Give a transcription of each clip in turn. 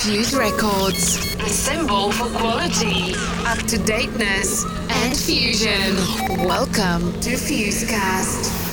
Fuse Records, the symbol for quality, up to dateness, and fusion. Welcome to Fusecast.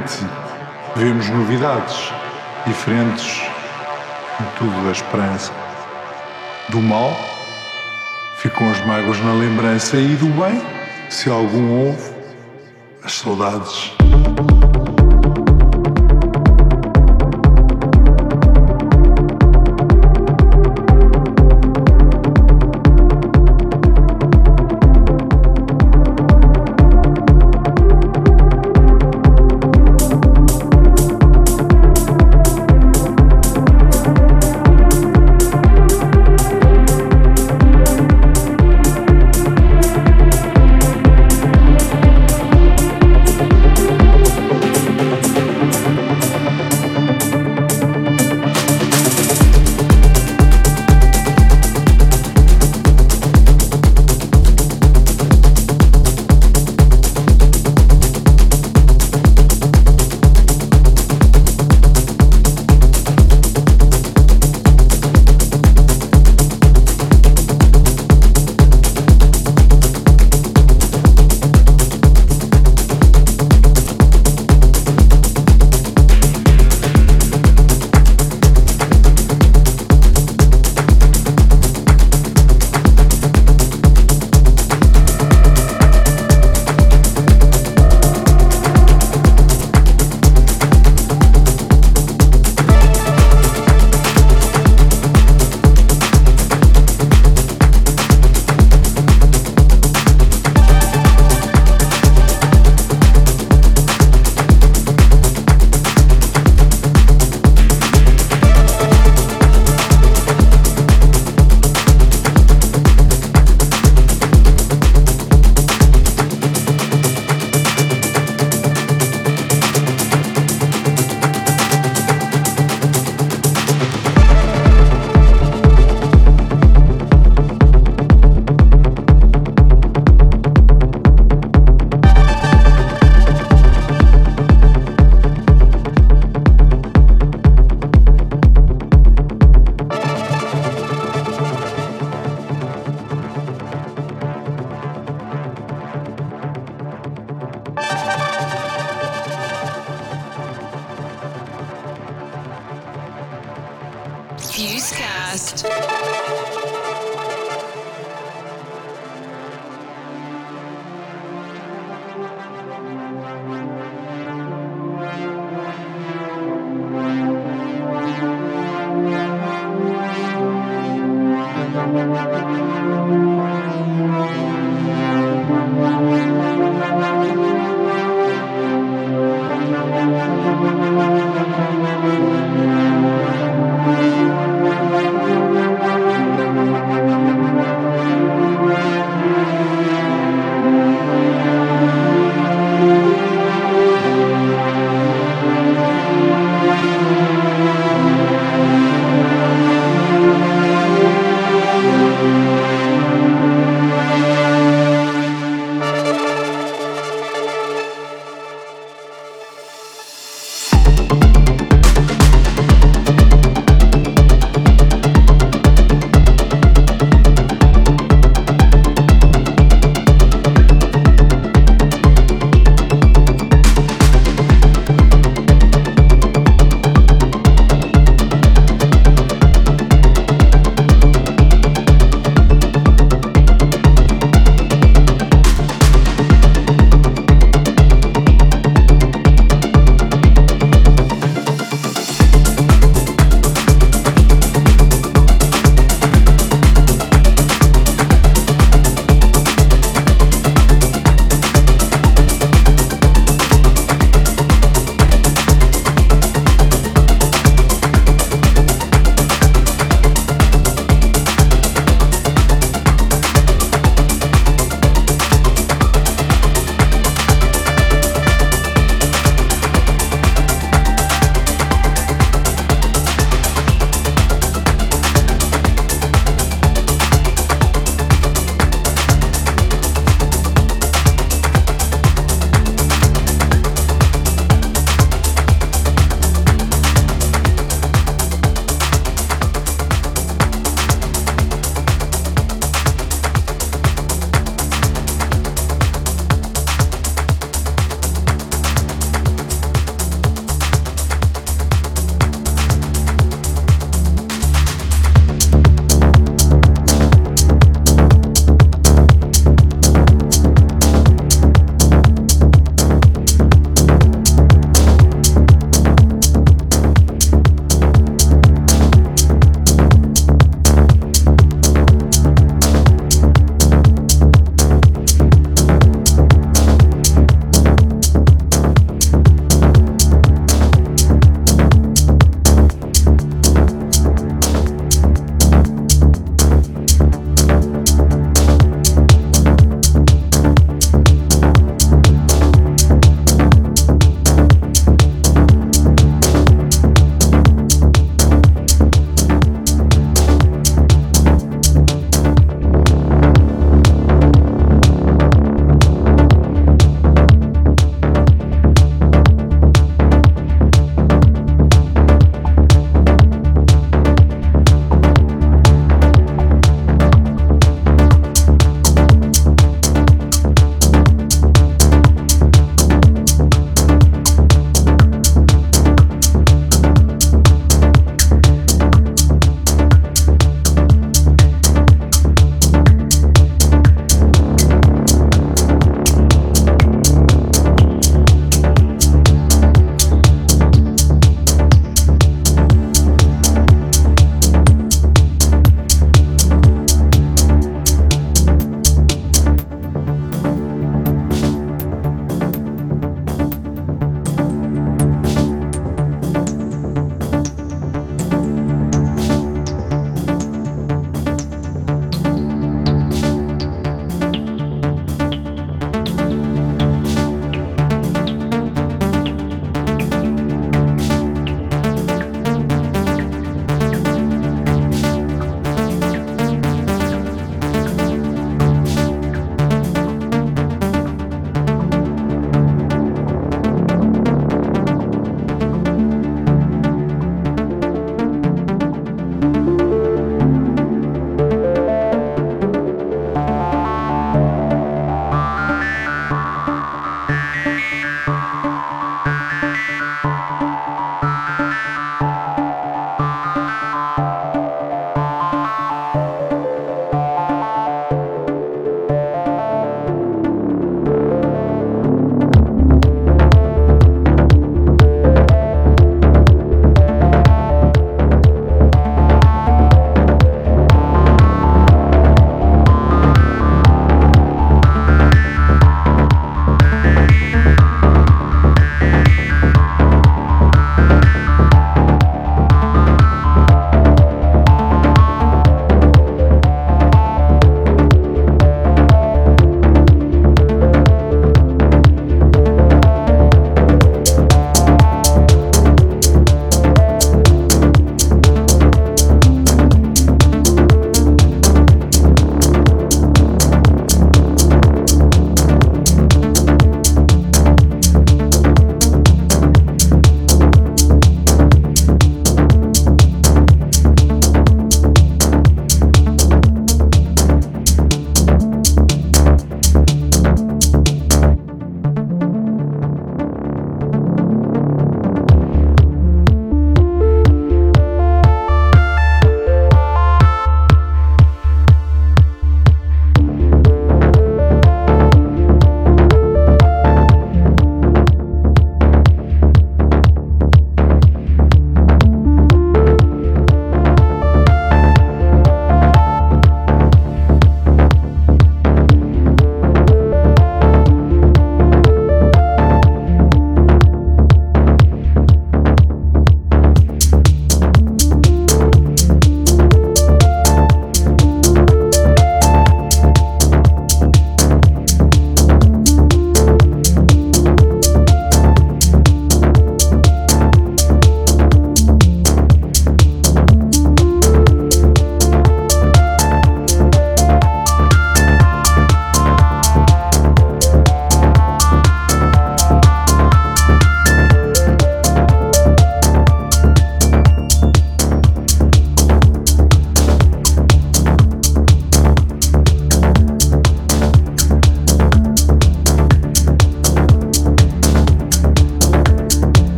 Continuamente vemos novidades diferentes em tudo da esperança. Do mal ficam as mágoas na lembrança e do bem, se algum houve, as saudades.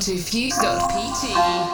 onto fuse.pt.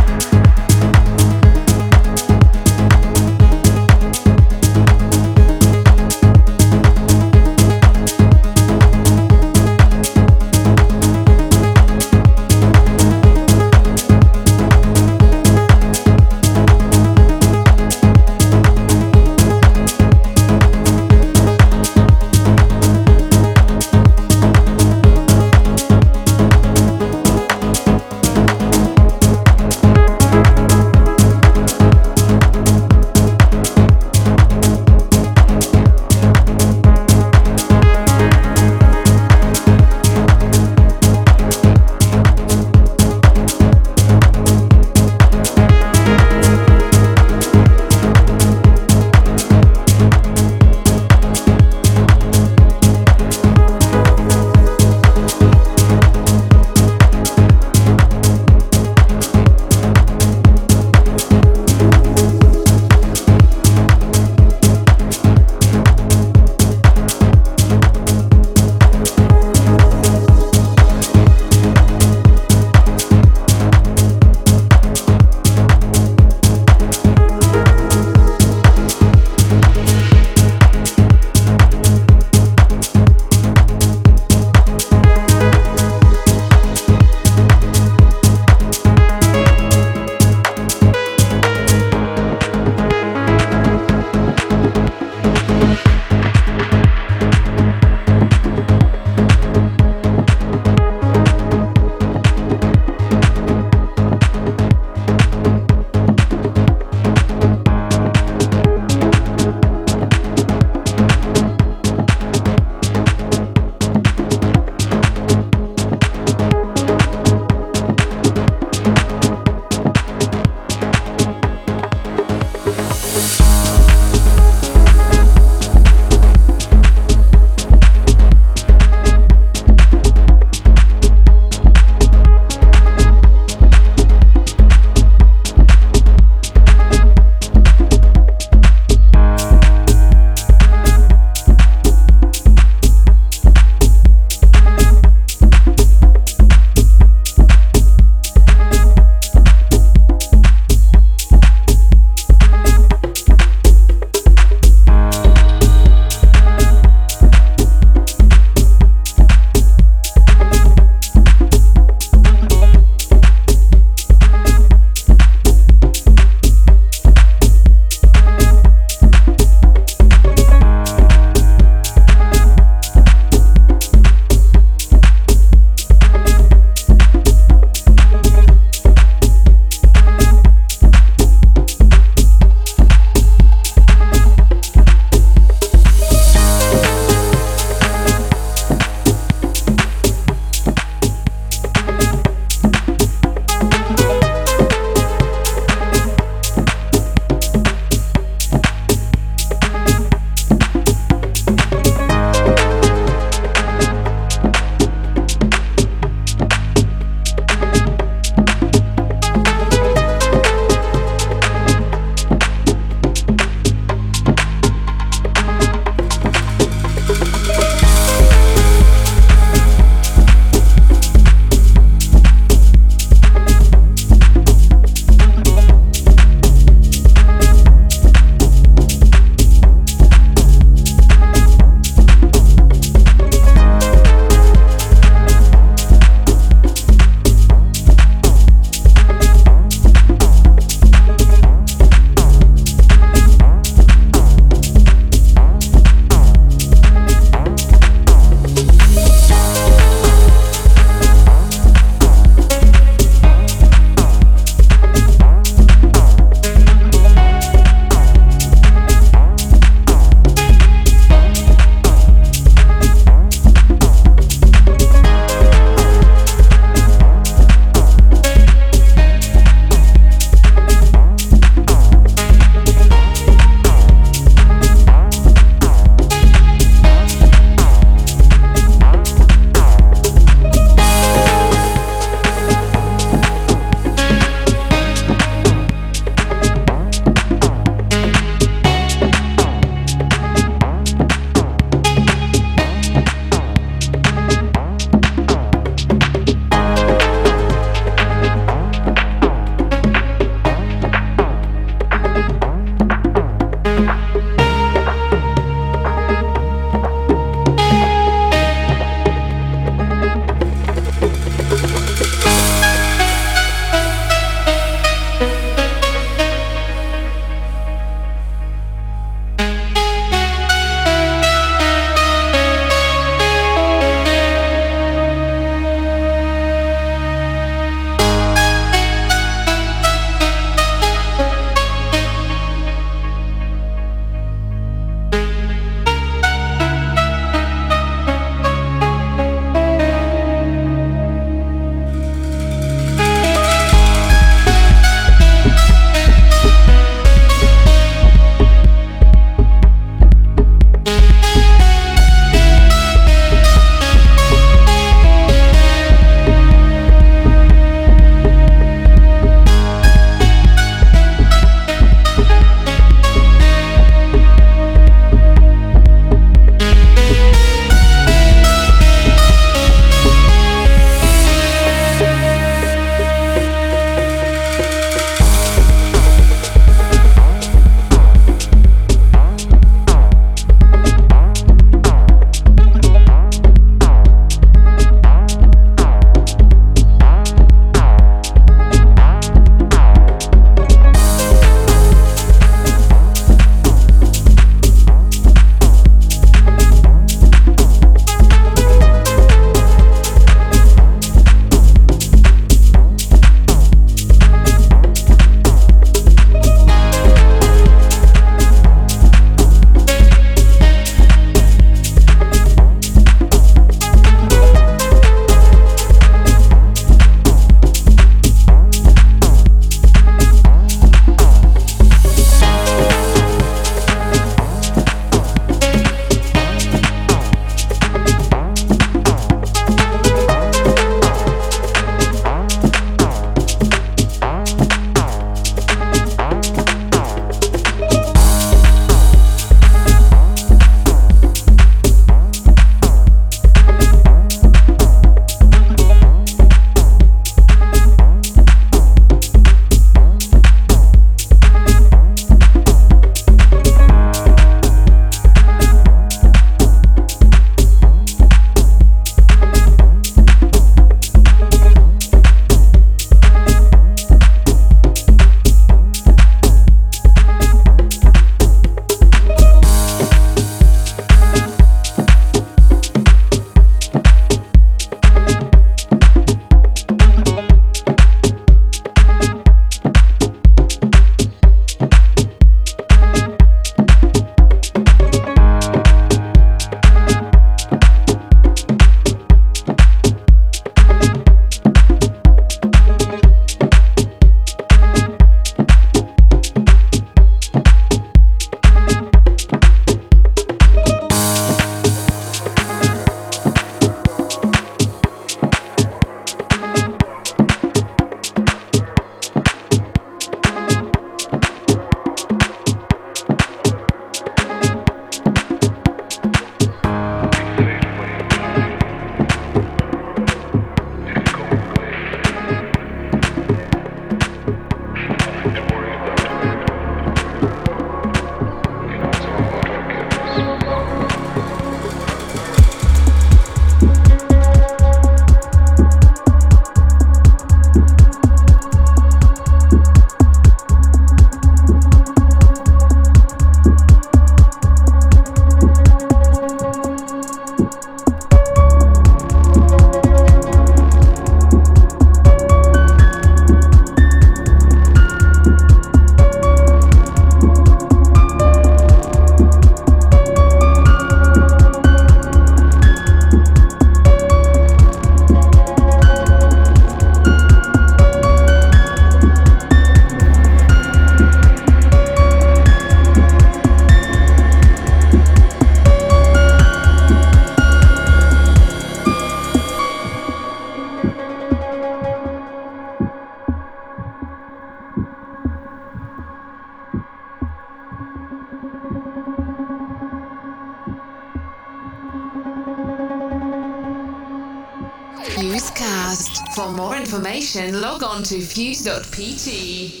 information, log on to fuse.pt.